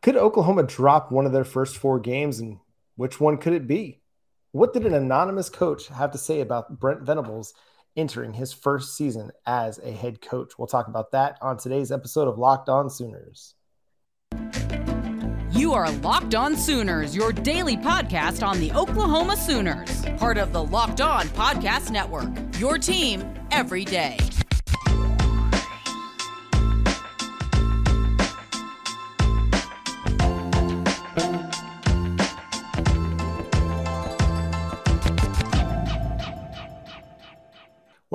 Could Oklahoma drop one of their first four games, and which one could it be? What did an anonymous coach have to say about Brent Venables entering his first season as a head coach? We'll talk about that on today's episode of Locked On Sooners. You are Locked On Sooners, your daily podcast on the Oklahoma Sooners, part of the Locked On Podcast Network. Your team every day.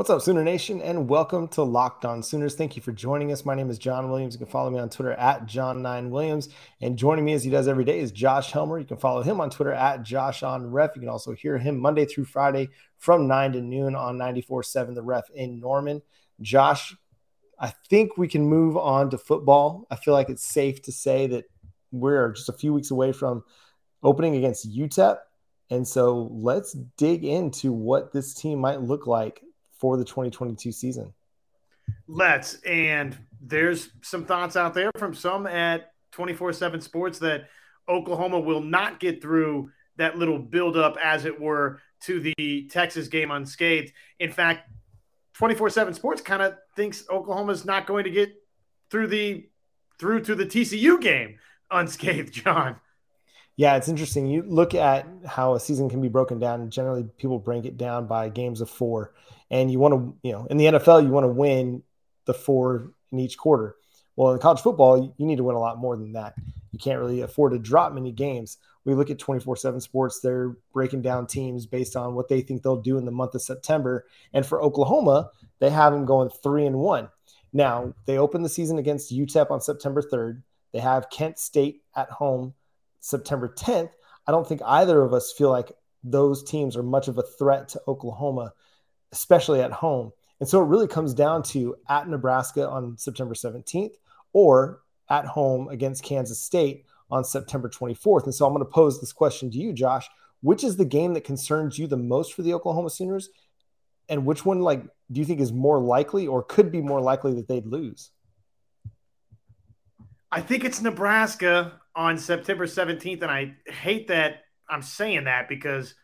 What's up, Sooner Nation, and welcome to Locked On Sooners. Thank you for joining us. My name is John Williams. You can follow me on Twitter at John9Williams. And joining me as he does every day is Josh Helmer. You can follow him on Twitter at Josh on Ref. You can also hear him Monday through Friday from 9 to noon on 94.7 The Ref in Norman. Josh, I think we can move on to football. I feel like it's safe to say that we're just a few weeks away from opening against UTEP. And so let's dig into what this team might look like for the 2022 season. Let's. And there's some thoughts out there from some at 24 7 Sports that Oklahoma will not get through that little buildup, as it were, to the Texas game unscathed. In fact, 24 7 Sports kind of thinks Oklahoma's not going to get through the through to the TCU game unscathed, John. Yeah, it's interesting. You look at how a season can be broken down, generally people break it down by games of four. And you want to, you know, in the NFL, you want to win the four in each quarter. Well, in college football, you need to win a lot more than that. You can't really afford to drop many games. We look at 24 7 sports, they're breaking down teams based on what they think they'll do in the month of September. And for Oklahoma, they have them going three and one. Now, they open the season against UTEP on September 3rd. They have Kent State at home September 10th, I don't think either of us feel like those teams are much of a threat to Oklahoma, especially at home. And so it really comes down to at Nebraska on September 17th or at home against Kansas State on September 24th. And so I'm going to pose this question to you, Josh. Which is the game that concerns you the most for the Oklahoma Sooners? And which one, like, do you think is more likely or could be more likely that they'd lose? I think it's Nebraska on September 17th. And I hate that I'm saying that because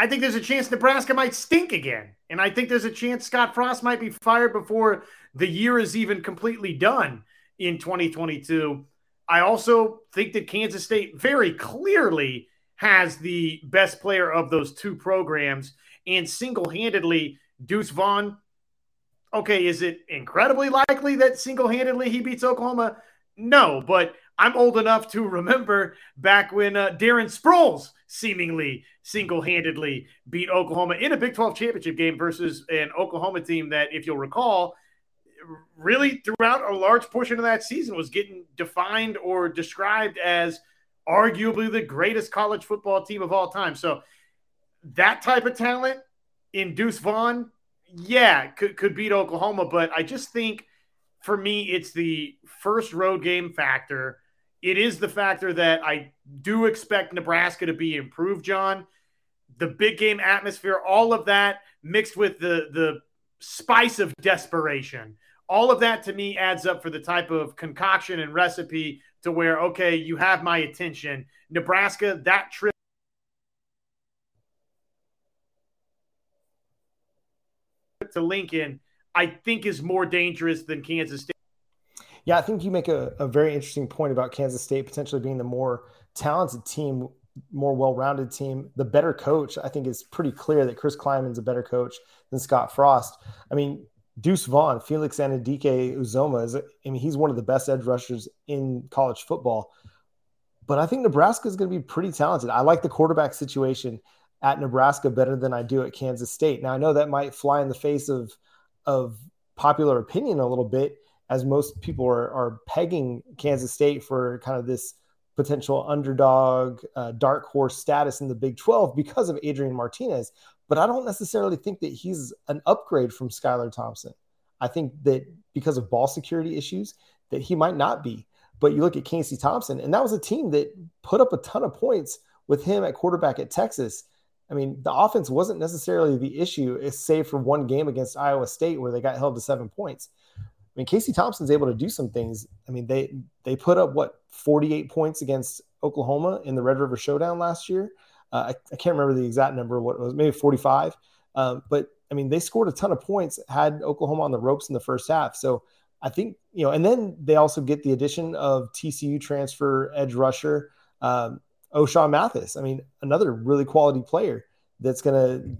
I think there's a chance Nebraska might stink again. And I think there's a chance Scott Frost might be fired before the year is even completely done in 2022. I also think that Kansas State very clearly has the best player of those two programs and single handedly, Deuce Vaughn. Okay, is it incredibly likely that single handedly he beats Oklahoma? No, but I'm old enough to remember back when uh, Darren Sproles seemingly single handedly beat Oklahoma in a Big 12 championship game versus an Oklahoma team that, if you'll recall, really throughout a large portion of that season was getting defined or described as arguably the greatest college football team of all time. So that type of talent in Deuce Vaughn, yeah, could, could beat Oklahoma. But I just think for me, it's the first road game factor it is the factor that I do expect Nebraska to be improved, John. The big game atmosphere, all of that mixed with the the spice of desperation. All of that to me adds up for the type of concoction and recipe to where okay, you have my attention. Nebraska, that trip to Lincoln, I think is more dangerous than Kansas State. Yeah, I think you make a, a very interesting point about Kansas State potentially being the more talented team, more well-rounded team. The better coach, I think, is pretty clear that Chris Klieman's a better coach than Scott Frost. I mean, Deuce Vaughn, Felix Anudike Uzomah is, I mean, he's one of the best edge rushers in college football. But I think Nebraska is going to be pretty talented. I like the quarterback situation at Nebraska better than I do at Kansas State. Now I know that might fly in the face of of popular opinion a little bit as most people are, are pegging Kansas State for kind of this potential underdog, uh, dark horse status in the Big 12 because of Adrian Martinez. But I don't necessarily think that he's an upgrade from Skylar Thompson. I think that because of ball security issues, that he might not be. But you look at Casey Thompson, and that was a team that put up a ton of points with him at quarterback at Texas. I mean, the offense wasn't necessarily the issue, save for one game against Iowa State where they got held to seven points. I mean, Casey Thompson's able to do some things. I mean, they they put up what 48 points against Oklahoma in the Red River Showdown last year. Uh, I, I, can't remember the exact number of what it was, maybe 45. Um, but I mean, they scored a ton of points, had Oklahoma on the ropes in the first half. So I think, you know, and then they also get the addition of TCU transfer edge rusher, um, Ochaun Mathis. I mean, another really quality player that's going to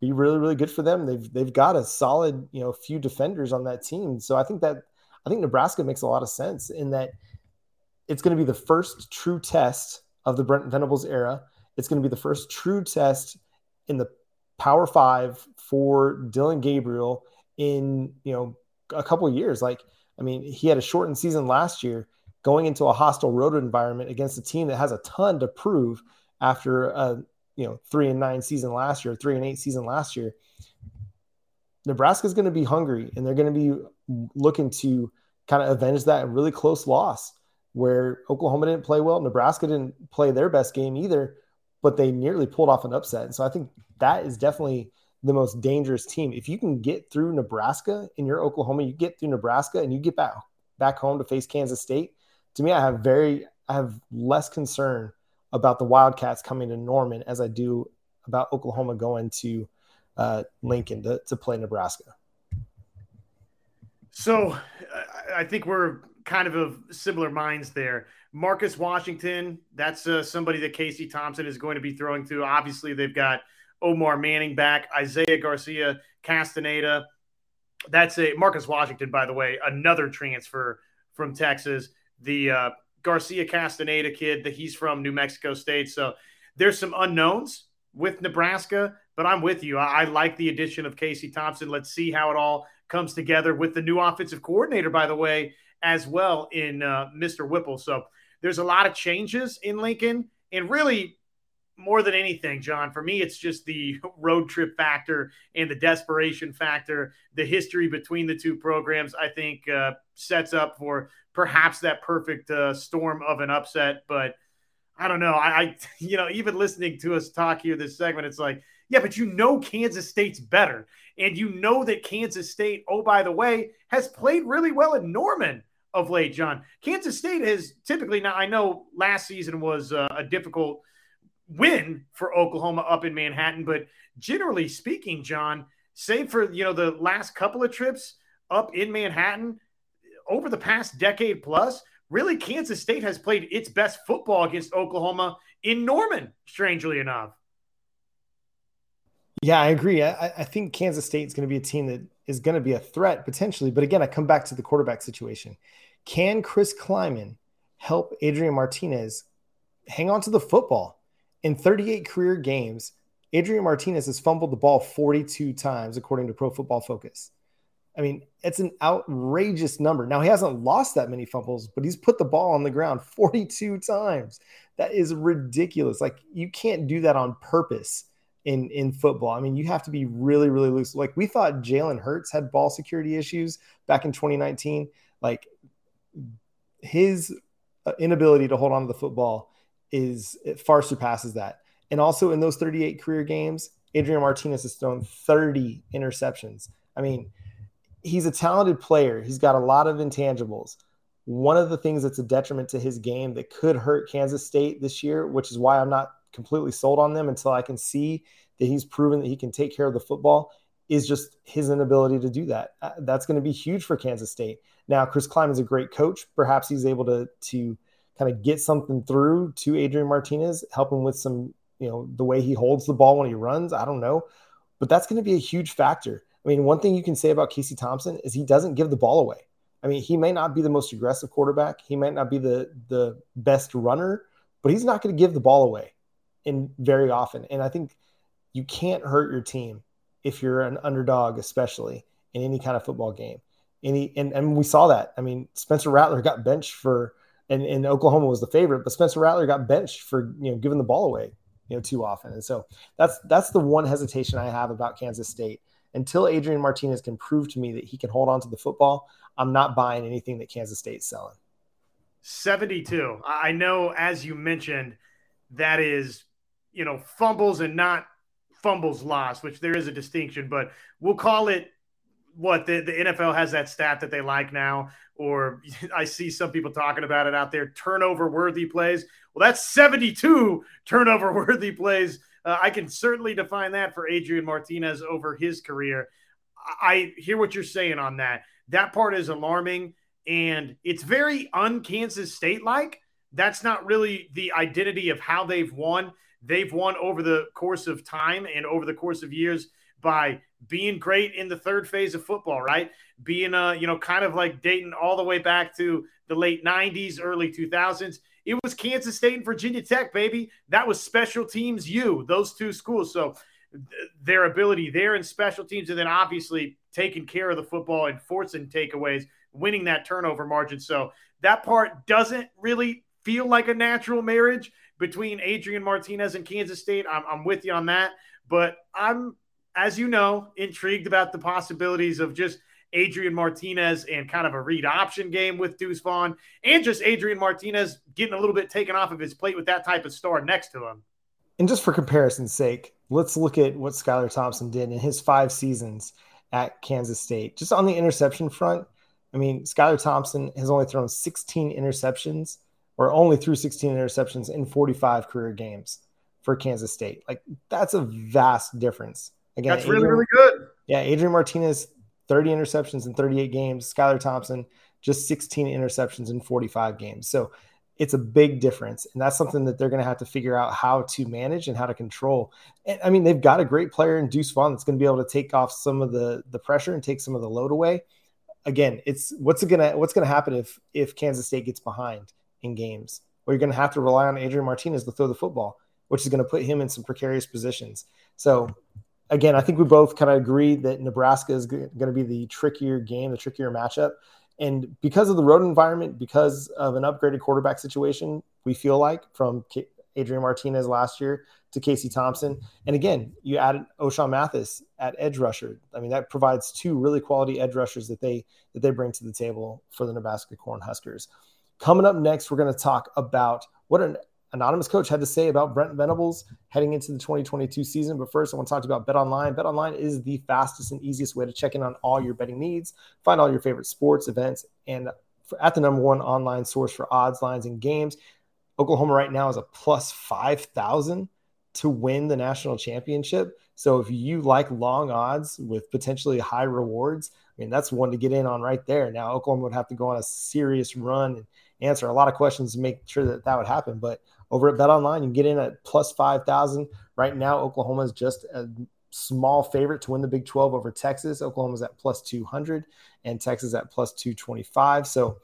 be really, really good for them. They've, they've got a solid, you know, few defenders on that team. So I think that, I think Nebraska makes a lot of sense in that it's going to be the first true test of the Brent Venables era. It's going to be the first true test in the Power Five for Dillon Gabriel in you know a couple of years. Like, I mean, he had a shortened season last year, going into a hostile road environment against a team that has a ton to prove after a you know three and nine season last year, three and eight season last year. Nebraska's going to be hungry, and they're going to be looking to kind of avenge that really close loss where Oklahoma didn't play well, Nebraska didn't play their best game either, but they nearly pulled off an upset. And so I think that is definitely the most dangerous team. If you can get through Nebraska in your Oklahoma, you get through Nebraska and you get back back home to face Kansas State. To me, I have very I have less concern about the Wildcats coming to Norman as I do about Oklahoma going to uh, Lincoln to, to play Nebraska. So I think we're kind of of similar minds there. Marcus Washington, that's uh, somebody that Casey Thompson is going to be throwing to. Obviously, they've got Omar Manning back, Isaiah Garcia, Castaneda. That's a Marcus Washington, by the way, another transfer from Texas. The uh, Garcia Castaneda kid, that he's from New Mexico State. So there's some unknowns with Nebraska, but I'm with you. I, I like the addition of Casey Thompson. Let's see how it all comes together with the new offensive coordinator, by the way, as well in uh, Mr. Whipple. So there's a lot of changes in Lincoln. And really, more than anything, John, for me, it's just the road trip factor and the desperation factor. The history between the two programs, I think, uh, sets up for perhaps that perfect uh, storm of an upset. But I don't know. I, I, you know, even listening to us talk here this segment, it's like, yeah, but you know, Kansas State's better. And you know that Kansas State, oh, by the way, has played really well in Norman of late, John. Kansas State has typically now. I know last season was uh, a difficult win for Oklahoma up in Manhattan, but generally speaking, John, save for you know the last couple of trips up in Manhattan over the past decade plus, really Kansas State has played its best football against Oklahoma in Norman. Strangely enough. Yeah, I agree. I, I think Kansas State is going to be a team that is going to be a threat potentially. But again, I come back to the quarterback situation. Can Chris Klieman help Adrian Martinez hang on to the football? In 38 career games, Adrian Martinez has fumbled the ball 42 times, according to Pro Football Focus. I mean, it's an outrageous number. Now, he hasn't lost that many fumbles, but he's put the ball on the ground 42 times. That is ridiculous. Like, you can't do that on purpose in in football. I mean, you have to be really, really loose. Like we thought Jalen Hurts had ball security issues back in 2019. Like his uh, inability to hold on to the football is far surpasses that. And also in those 38 career games, Adrian Martinez has thrown 30 interceptions. I mean, he's a talented player. He's got a lot of intangibles. One of the things that's a detriment to his game that could hurt Kansas State this year, which is why I'm not completely sold on them until I can see that he's proven that he can take care of the football is just his inability to do that. Uh, that's going to be huge for Kansas State. Now, Chris Klieman is a great coach. Perhaps he's able to to kind of get something through to Adrian Martinez, help him with some, you know, the way he holds the ball when he runs. I don't know, but that's going to be a huge factor. I mean, one thing you can say about Casey Thompson is he doesn't give the ball away. I mean, he may not be the most aggressive quarterback, he might not be the the best runner, but he's not going to give the ball away in very often. And I think you can't hurt your team if you're an underdog, especially in any kind of football game. Any and, and we saw that. I mean, Spencer Rattler got benched for and, and Oklahoma was the favorite, but Spencer Rattler got benched for you know giving the ball away, you know, too often. And so that's that's the one hesitation I have about Kansas State. Until Adrian Martinez can prove to me that he can hold on to the football, I'm not buying anything that Kansas State's selling. 72. I know, as you mentioned, that is you know, fumbles and not fumbles lost, which there is a distinction, but we'll call it what the, the NFL has that stat that they like now, or I see some people talking about it out there turnover worthy plays. Well, that's 72 turnover worthy plays. Uh, I can certainly define that for Adrian Martinez over his career. I hear what you're saying on that. That part is alarming and it's very un Kansas State like. That's not really the identity of how they've won. They've won over the course of time and over the course of years by being great in the third phase of football, right? Being, uh, you know, kind of like Dayton all the way back to the late 90s, early 2000s. It was Kansas State and Virginia Tech, baby. That was special teams you, those two schools. So their ability there in special teams, and then obviously taking care of the football and forcing takeaways, winning that turnover margin. So that part doesn't really feel like a natural marriage between Adrian Martinez and Kansas State. I'm, I'm with you on that. But I'm as you know, intrigued about the possibilities of just Adrian Martinez and kind of a read option game with Deuce Vaughn, and just Adrian Martinez getting a little bit taken off of his plate with that type of star next to him. And just for comparison's sake, let's look at what Skylar Thompson did in his five seasons at Kansas State. Just on the interception front, I mean, Skylar Thompson has only thrown 16 interceptions or only threw 16 interceptions in 45 career games for Kansas State. Like, that's a vast difference. Again, that's Adrian, really, really good. Yeah, Adrian Martinez, 30 interceptions in 38 games. Skylar Thompson, just 16 interceptions in 45 games. So it's a big difference. And that's something that they're going to have to figure out how to manage and how to control. And I mean, they've got a great player in Deuce Vaughn that's going to be able to take off some of the, the pressure and take some of the load away. Again, it's what's going to what's to happen if if Kansas State gets behind in games, where you're going to have to rely on Adrian Martinez to throw the football, which is going to put him in some precarious positions. So again, I think we both kind of agree that Nebraska is going to be the trickier game, the trickier matchup. And because of the road environment, because of an upgraded quarterback situation, we feel like from Adrian Martinez last year to Casey Thompson. And again, you added Ochaun Mathis at edge rusher. I mean, that provides two really quality edge rushers that they that they bring to the table for the Nebraska Cornhuskers. Coming up next, we're going to talk about what an anonymous coach had to say about Brent Venables heading into the 2022 season. But first, I want to talk to you about Bet Online. Bet Online is the fastest and easiest way to check in on all your betting needs, find all your favorite sports events, and at the number one online source for odds, lines, and games. Oklahoma right now is a plus 5,000 to win the national championship. So if you like long odds with potentially high rewards, I mean, that's one to get in on right there. Now, Oklahoma would have to go on a serious run and answer a lot of questions to make sure that that would happen. But over at Bet Online. You can get in at plus 5,000. Right now, Oklahoma is just a small favorite to win the Big 12 over Texas. Oklahoma's at plus 200 and Texas at plus 225. So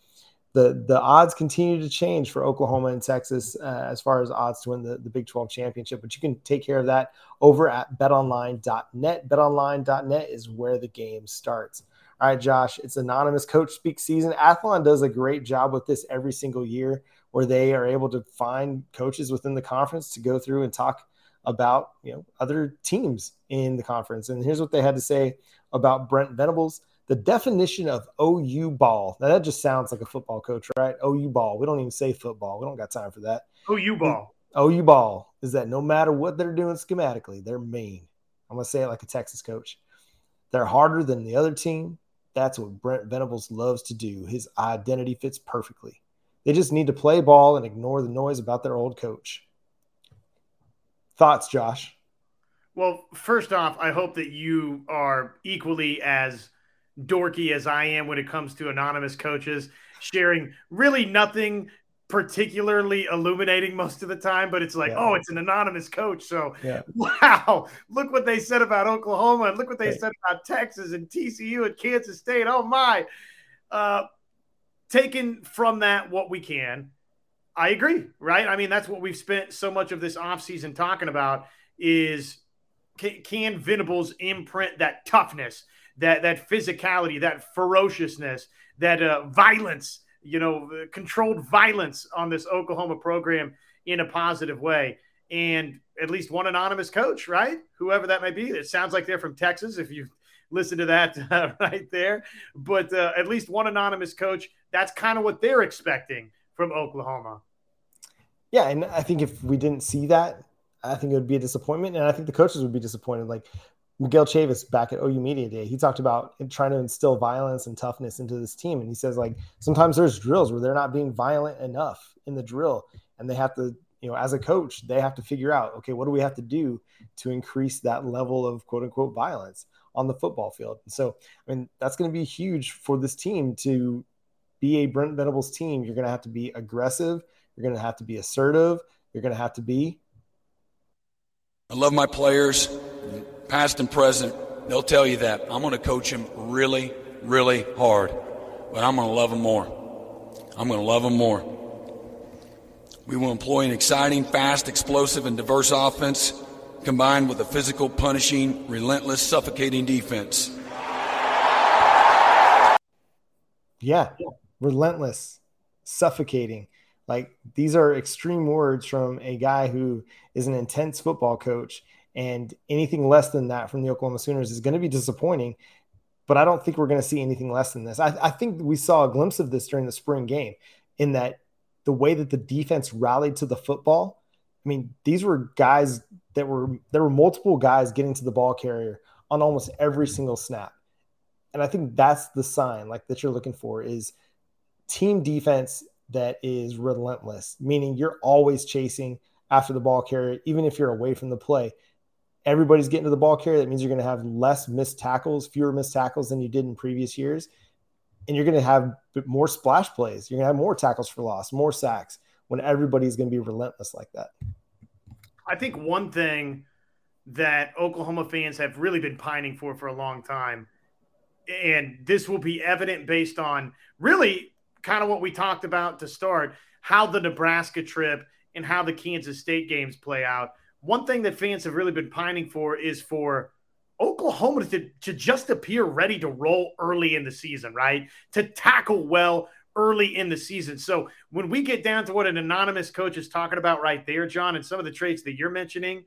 the, the odds continue to change for Oklahoma and Texas uh, as far as odds to win the, the Big 12 championship. But you can take care of that over at betonline.net. Betonline.net is where the game starts. All right, Josh, it's anonymous coach speak season. Athlon does a great job with this every single year where they are able to find coaches within the conference to go through and talk about you know other teams in the conference. And here's what they had to say about Brent Venables. The definition of OU ball. Now that just sounds like a football coach, right? OU ball. We don't even say football. We don't got time for that. OU ball. OU ball is that no matter what they're doing schematically, they're mean. I'm gonna say it like a Texas coach. They're harder than the other team. That's what Brent Venables loves to do. His identity fits perfectly. They just need to play ball and ignore the noise about their old coach. Thoughts, Josh? Well, first off, I hope that you are equally as dorky as I am when it comes to anonymous coaches, sharing really nothing particularly illuminating most of the time, but it's like, yeah. oh, it's an anonymous coach. So, yeah. wow, look what they said about Oklahoma and look what they right. said about Texas and TCU and Kansas State. Oh, my. Uh, taken from that what we can. I agree, right? I mean, that's what we've spent so much of this offseason talking about is can, can Venables imprint that toughness, that that physicality, that ferociousness, that uh, violence, you know, controlled violence on this Oklahoma program in a positive way. And at least one anonymous coach, right? Whoever that may be. It sounds like they're from Texas. If you listen to that uh, right there, but uh, at least one anonymous coach that's kind of what they're expecting from Oklahoma. Yeah, and I think if we didn't see that, I think it would be a disappointment, and I think the coaches would be disappointed. Like Miguel Chavis back at OU Media Day, he talked about trying to instill violence and toughness into this team. And he says, like, sometimes there's drills where they're not being violent enough in the drill. And they have to, you know, as a coach, they have to figure out, okay, what do we have to do to increase that level of quote unquote violence on the football field? And so, I mean, that's going to be huge for this team to be a Brent Venables team. You're going to have to be aggressive. You're going to have to be assertive. You're going to have to be. I love my players past and present, they'll tell you that. I'm going to coach them really, really hard, but I'm going to love them more. I'm going to love them more. We will employ an exciting, fast, explosive, and diverse offense combined with a physical, punishing, relentless, suffocating defense. Yeah, relentless, suffocating. Like these are extreme words from a guy who is an intense football coach and anything less than that from the Oklahoma Sooners is going to be disappointing. But I don't think we're going to see anything less than this. I, I think we saw a glimpse of this during the spring game in that the way that the defense rallied to the football. I mean, these were guys that were there were multiple guys getting to the ball carrier on almost every single snap. And I think that's the sign like that you're looking for is team defense that is relentless, meaning you're always chasing after the ball carrier, even if you're away from the play everybody's getting to the ball carrier. That means you're going to have less missed tackles, fewer missed tackles than you did in previous years. And you're going to have more splash plays. You're going to have more tackles for loss, more sacks when everybody's going to be relentless like that. I think one thing that Oklahoma fans have really been pining for for a long time, and this will be evident based on really kind of what we talked about to start, how the Nebraska trip and how the Kansas State games play out one thing that fans have really been pining for is for Oklahoma to, to just appear ready to roll early in the season, right? To tackle well early in the season. So when we get down to what an anonymous coach is talking about right there, John, and some of the traits that you're mentioning,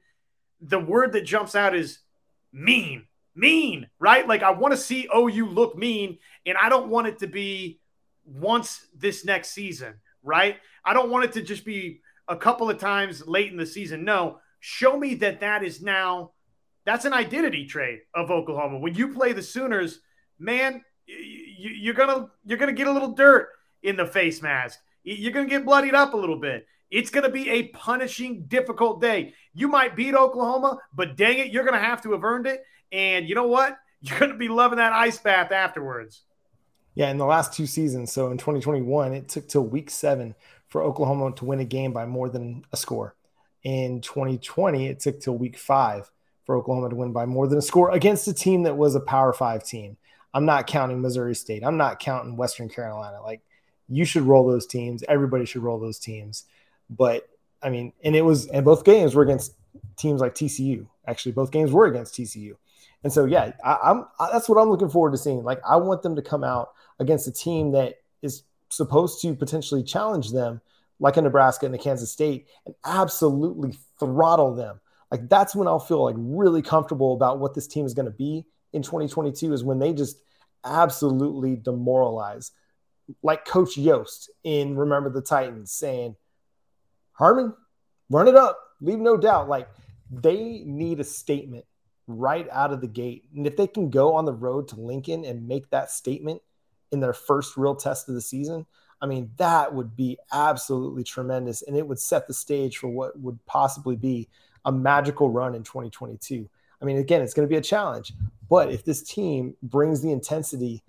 the word that jumps out is mean, mean, right? Like I want to see OU look mean, and I don't want it to be once this next season, right? I don't want it to just be a couple of times late in the season. No, show me that that is now that's an identity trait of Oklahoma. When you play the Sooners, man, you, are gonna you're gonna get a little dirt in the face mask. You're gonna get bloodied up a little bit. It's gonna be a punishing, difficult day. You might beat Oklahoma, but dang it, you're gonna have to have earned it. And you know what? You're gonna be loving that ice bath afterwards. Yeah, in the last two seasons, so in 2021, it took till week seven for Oklahoma to win a game by more than a score in 2020, it took till week five for Oklahoma to win by more than a score against a team that was a Power Five team. I'm not counting Missouri State. I'm not counting Western Carolina. Like you should roll those teams. Everybody should roll those teams. But I mean, and it was, and both games were against teams like TCU. Actually, both games were against TCU. And so, yeah, I, am that's what I'm looking forward to seeing. Like, I want them to come out against a team that is supposed to potentially challenge them like a Nebraska and a Kansas State and absolutely throttle them. Like that's when I'll feel like really comfortable about what this team is going to be in 2022 is when they just absolutely demoralize. Like Coach Yoast in Remember the Titans saying, Harmon, run it up, leave no doubt. Like they need a statement right out of the gate. And if they can go on the road to Lincoln and make that statement in their first real test of the season, I mean, that would be absolutely tremendous. And it would set the stage for what would possibly be a magical run in 2022. I mean, again, it's going to be a challenge. But if this team brings the intensity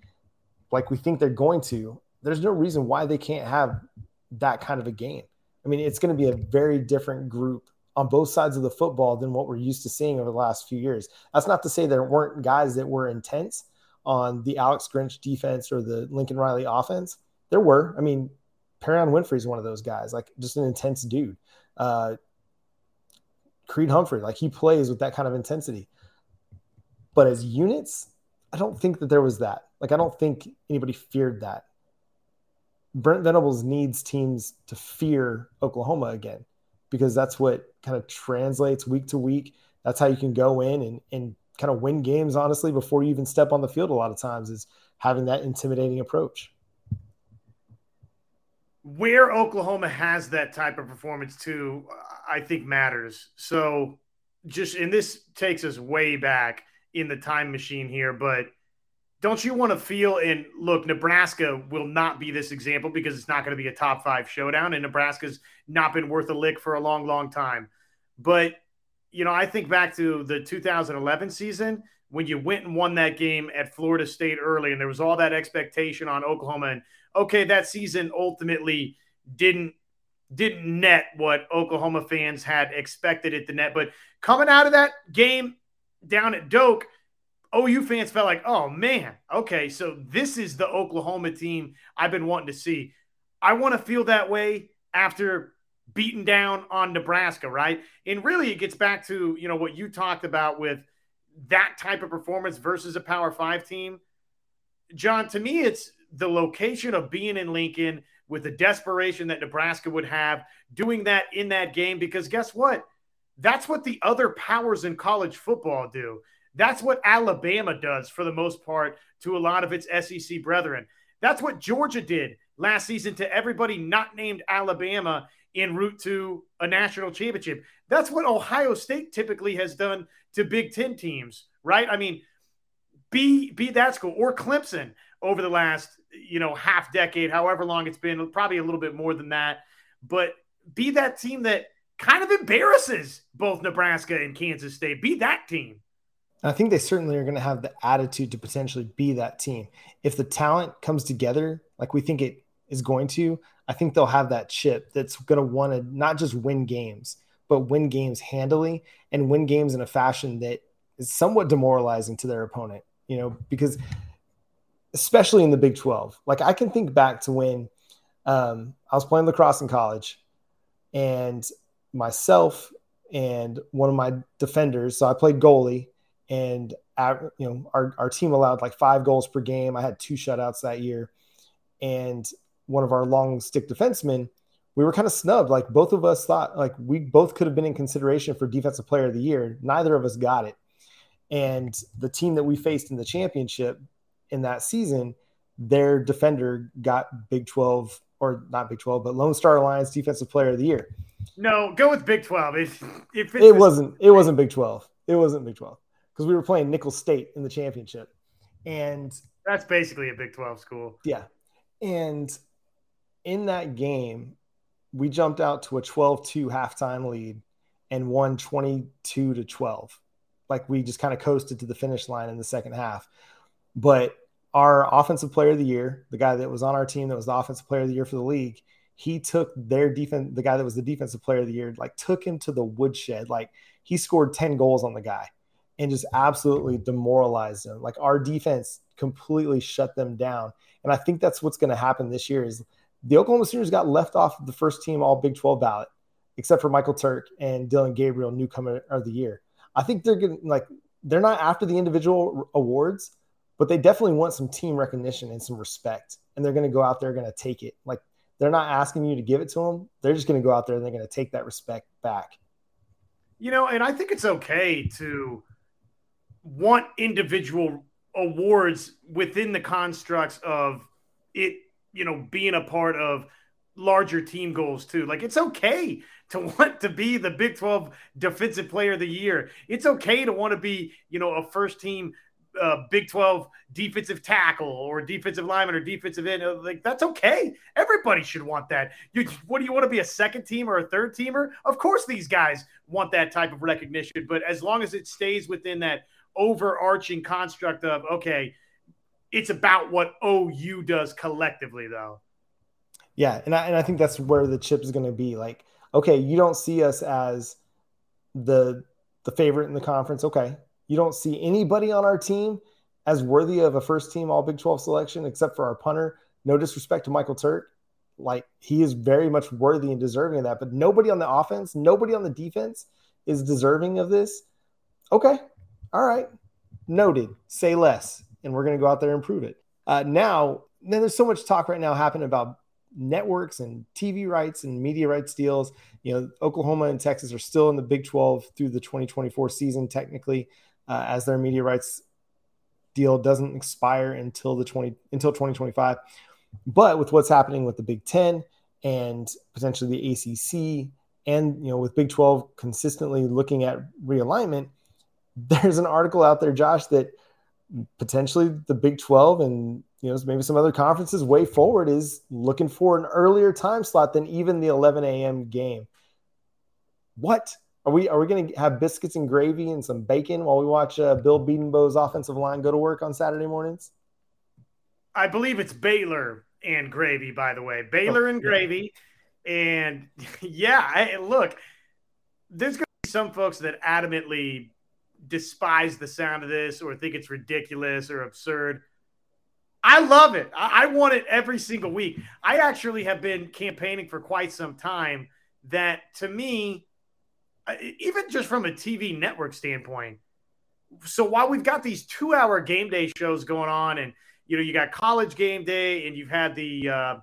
like we think they're going to, there's no reason why they can't have that kind of a game. I mean, it's going to be a very different group on both sides of the football than what we're used to seeing over the last few years. That's not to say there weren't guys that were intense on the Alex Grinch defense or the Lincoln Riley offense there were. I mean, Perrion Winfrey is one of those guys, like just an intense dude. Uh, Creed Humphrey, like he plays with that kind of intensity. But as units, I don't think that there was that. Like, I don't think anybody feared that. Brent Venables needs teams to fear Oklahoma again because that's what kind of translates week to week. That's how you can go in and, and kind of win games, honestly, before you even step on the field a lot of times is having that intimidating approach where Oklahoma has that type of performance too, I think matters. So just and this takes us way back in the time machine here, but don't you want to feel and look, Nebraska will not be this example because it's not going to be a top five showdown, and Nebraska's not been worth a lick for a long, long time. But, you know, I think back to the 2011 season when you went and won that game at Florida State early, and there was all that expectation on Oklahoma. And okay, that season ultimately didn't didn't net what Oklahoma fans had expected it to net. But coming out of that game down at Doak, OU fans felt like, oh man, okay, so this is the Oklahoma team I've been wanting to see. I want to feel that way after beating down on Nebraska, right? And really, it gets back to you know what you talked about with that type of performance versus a Power Five team. John, to me, it's the location of being in Lincoln with the desperation that Nebraska would have doing that in that game. Because guess what? That's what the other powers in college football do. That's what Alabama does for the most part to a lot of its SEC brethren. That's what Georgia did last season to everybody not named Alabama en route to a national championship. That's what Ohio State typically has done to Big Ten teams, right? I mean, be be that school or Clemson over the last you know half decade, however long it's been, probably a little bit more than that. But be that team that kind of embarrasses both Nebraska and Kansas State. Be that team. I think they certainly are going to have the attitude to potentially be that team. If the talent comes together like we think it is going to, I think they'll have that chip that's going to want to not just win games, but win games handily and win games in a fashion that is somewhat demoralizing to their opponent, you know, because especially in the Big 12, like I can think back to when um, I was playing lacrosse in college and myself and one of my defenders, so I played goalie and you know our, our team allowed like five goals per game. I had two shutouts that year. And one of our long stick defensemen we were kind of snubbed like both of us thought like we both could have been in consideration for defensive player of the year neither of us got it and the team that we faced in the championship in that season their defender got big 12 or not big 12 but lone star alliance defensive player of the year no go with big 12 if, if it wasn't it wasn't big 12 it wasn't big 12 because we were playing Nicholls State in the championship. And that's basically a Big 12 school. Yeah. And in that game, we jumped out to a 12 2 halftime lead and won 22 to 12. Like we just kind of coasted to the finish line in the second half. But our offensive player of the year, the guy that was on our team that was the offensive player of the year for the league, he took their defense, the guy that was the defensive player of the year, like took him to the woodshed. Like he scored 10 goals on the guy and just absolutely demoralized them. Like our defense completely shut them down. And I think that's what's going to happen this year is the Oklahoma Sooners got left off the first team all Big 12 ballot, except for Michael Turk and Dillon Gabriel, newcomer of the year. I think they're to like they're not after the individual awards, but they definitely want some team recognition and some respect. And they're going to go out there going to take it. Like they're not asking you to give it to them. They're just going to go out there and they're going to take that respect back. You know, and I think it's okay to want individual awards within the constructs of it, you know, being a part of larger team goals too. Like it's okay to want to be the Big 12 defensive player of the year. It's okay to want to be, you know, a first team uh, Big 12 defensive tackle or defensive lineman or defensive end. Like that's okay. Everybody should want that. You, what do you want to be a second team or a third teamer? Of course, these guys want that type of recognition, but as long as it stays within that overarching construct of okay, it's about what OU does collectively, though. Yeah, and I, and I think that's where the chip is going to be. Like, okay, you don't see us as the the favorite in the conference. Okay, you don't see anybody on our team as worthy of a first team All Big Twelve selection, except for our punter. No disrespect to Michael Turk, like he is very much worthy and deserving of that. But nobody on the offense, nobody on the defense is deserving of this. Okay, all right, noted. Say less, and we're going to go out there and prove it. Uh, now, then there's so much talk right now happening about networks and TV rights and media rights deals. You know, Oklahoma and Texas are still in the Big 12 through the 2024 season, technically, uh, as their media rights deal doesn't expire until the 20 until 2025. But with what's happening with the Big 10 and potentially the ACC, and you know, with Big 12 consistently looking at realignment, there's an article out there, Josh, that potentially the Big 12 and you know maybe some other conferences way forward is looking for an earlier time slot than even the 11 a.m. game. What are we? Are we going to have biscuits and gravy and some bacon while we watch uh, Bill Bedenbaugh's offensive line go to work on Saturday mornings? I believe it's Baylor and gravy. By the way, Baylor oh, and gravy, and yeah, I, look, there's going to be some folks that adamantly despise the sound of this or think it's ridiculous or absurd. I love it. I, I want it every single week. I actually have been campaigning for quite some time that to me, uh, even just from a TV network standpoint, so while we've got these two hour game day shows going on and you know you got college game day and you've had the uh,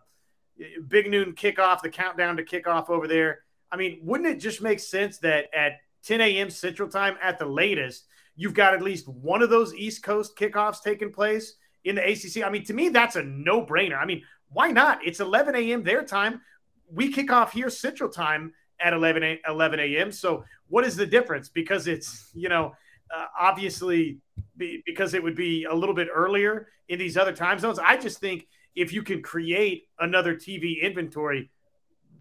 big noon kickoff the countdown to kickoff over there i mean wouldn't it just make sense that at 10 a.m. Central Time at the latest, you've got at least one of those East Coast kickoffs taking place in the ACC. I mean, to me, that's a no brainer. I mean, why not? It's 11 a.m. their time. We kick off here Central Time at 11 a, 11 a.m. So, what is the difference? Because it's, you know, uh, obviously be, because it would be a little bit earlier in these other time zones. I just think if you can create another TV inventory,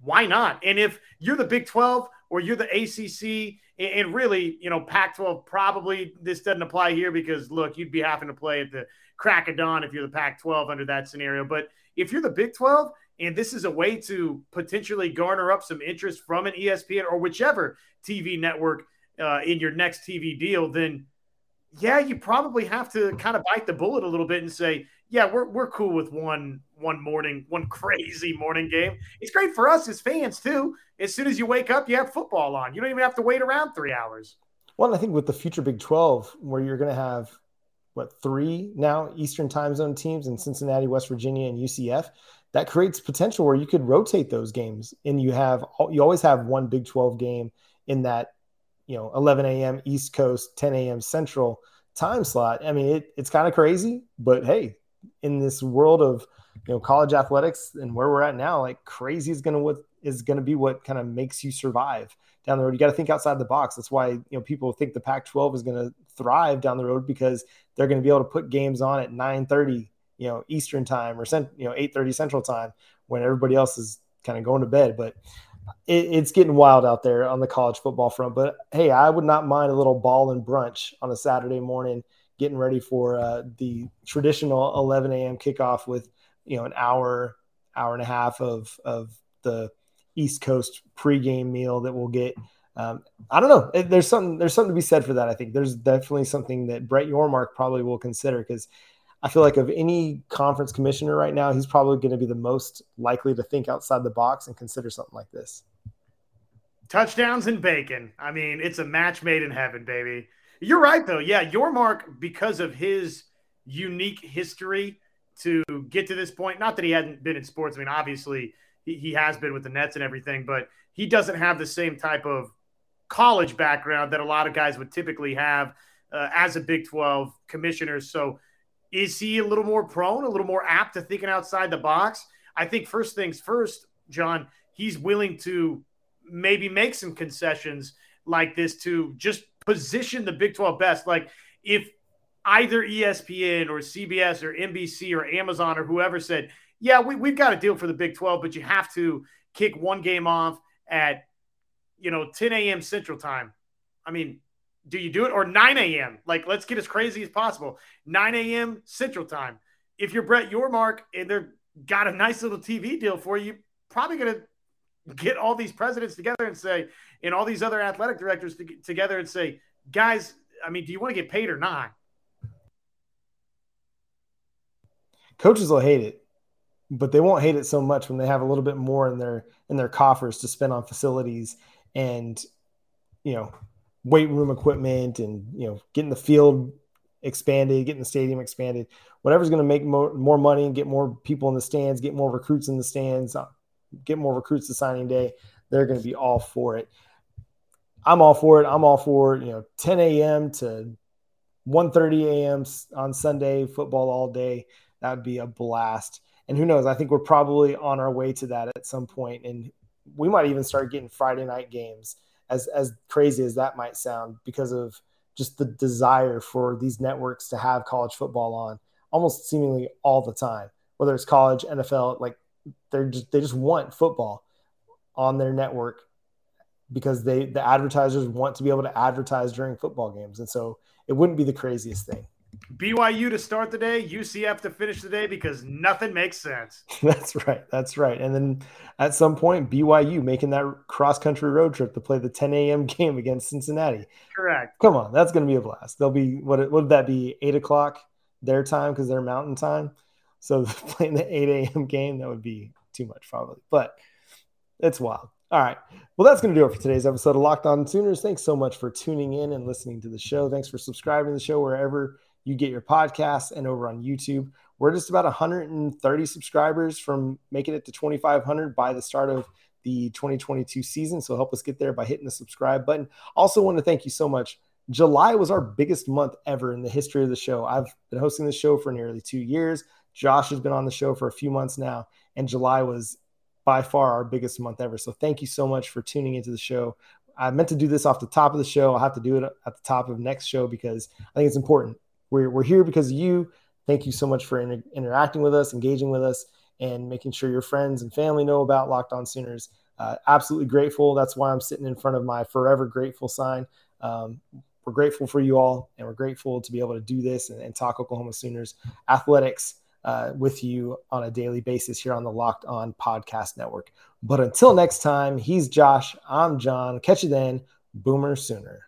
why not? And if you're the Big 12 or you're the ACC and really, you know, Pac 12 probably this doesn't apply here because look, you'd be having to play at the crack of dawn if you're the Pac 12 under that scenario. But if you're the Big 12 and this is a way to potentially garner up some interest from an ESPN or whichever TV network uh, in your next TV deal, then yeah, you probably have to kind of bite the bullet a little bit and say, yeah, we're, we're cool with one one morning, one crazy morning game. It's great for us as fans too. As soon as you wake up, you have football on. You don't even have to wait around three hours. Well, I think with the future Big Twelve, where you're going to have what three now Eastern Time Zone teams in Cincinnati, West Virginia, and UCF, that creates potential where you could rotate those games, and you have you always have one Big Twelve game in that you know 11 a.m. East Coast, 10 a.m. Central time slot. I mean, it, it's kind of crazy, but hey, in this world of you know college athletics and where we're at now, like crazy is gonna what is gonna be what kind of makes you survive down the road. You got to think outside the box. That's why you know people think the Pac-12 is gonna thrive down the road because they're gonna be able to put games on at 9:30, you know Eastern time or you know 8:30 Central time when everybody else is kind of going to bed. But it, it's getting wild out there on the college football front. But hey, I would not mind a little ball and brunch on a Saturday morning getting ready for uh, the traditional 11 a.m. kickoff with you know an hour, hour and a half of of the East Coast pregame meal that we'll get. Um, I don't know. There's something there's something to be said for that. I think there's definitely something that Brett Yormark probably will consider because I feel like of any conference commissioner right now, he's probably going to be the most likely to think outside the box and consider something like this. Touchdowns and bacon. I mean, it's a match made in heaven, baby. You're right, though. Yeah, Yormark, because of his unique history to get to this point, not that he hadn't been in sports. I mean, obviously, he, he has been with the Nets and everything, but he doesn't have the same type of college background that a lot of guys would typically have uh, as a Big 12 commissioner. So, is he a little more prone, a little more apt to thinking outside the box? I think first things first, John, he's willing to maybe make some concessions like this to just position the Big 12 best. Like if either ESPN or CBS or NBC or Amazon or whoever said, yeah, we, we've got a deal for the Big 12, but you have to kick one game off at, you know, 10 a.m. Central Time. I mean, do you do it or 9 a.m.? Like, let's get as crazy as possible. 9 a.m. Central Time. If you're Brett Yormark and they're got a nice little TV deal for you, probably going to get all these presidents together and say, and all these other athletic directors to together and say, guys, I mean, do you want to get paid or not? Coaches will hate it, but they won't hate it so much when they have a little bit more in their in their coffers to spend on facilities and you know weight room equipment and you know getting the field expanded, getting the stadium expanded, whatever's going to make more, more money and get more people in the stands, get more recruits in the stands, uh, get more recruits to signing day, they're going to be all for it. I'm all for it. I'm all for you know 10 a.m. to 1:30 a.m. on Sunday football all day. That would be a blast. And who knows? I think we're probably on our way to that at some point, and we might even start getting Friday night games. As as crazy as that might sound, because of just the desire for these networks to have college football on almost seemingly all the time, whether it's college, NFL, like they're just, they just want football on their network because they the advertisers want to be able to advertise during football games, and so it wouldn't be the craziest thing. BYU to start the day, UCF to finish the day because nothing makes sense. that's right. That's right. And then at some point, BYU making that cross country road trip to play the 10 a.m. game against Cincinnati. Correct. Come on, that's going to be a blast. They'll be what? Would that be? Eight o'clock their time because they're Mountain time. So playing the 8 a.m. game that would be too much probably, but it's wild. All right. Well, that's going to do it for today's episode of Locked On Sooners. Thanks so much for tuning in and listening to the show. Thanks for subscribing to the show wherever you get your podcasts and over on YouTube. We're just about 130 subscribers from making it to 2,500 by the start of the 2022 season. So help us get there by hitting the subscribe button. Also, want to thank you so much. July was our biggest month ever in the history of the show. I've been hosting the show for nearly two years. Josh has been on the show for a few months now, and July was by far our biggest month ever. So thank you so much for tuning into the show. I meant to do this off the top of the show. I'll have to do it at the top of next show because I think it's important. We're, we're here because of you. Thank you so much for inter- interacting with us, engaging with us, and making sure your friends and family know about Locked On Sooners. Uh, absolutely grateful. That's why I'm sitting in front of my forever grateful sign. Um, we're grateful for you all, and we're grateful to be able to do this and, and talk Oklahoma Sooners athletics uh, with you on a daily basis here on the Locked On Podcast Network. But until next time, he's Josh. I'm John. Catch you then. Boomer Sooner.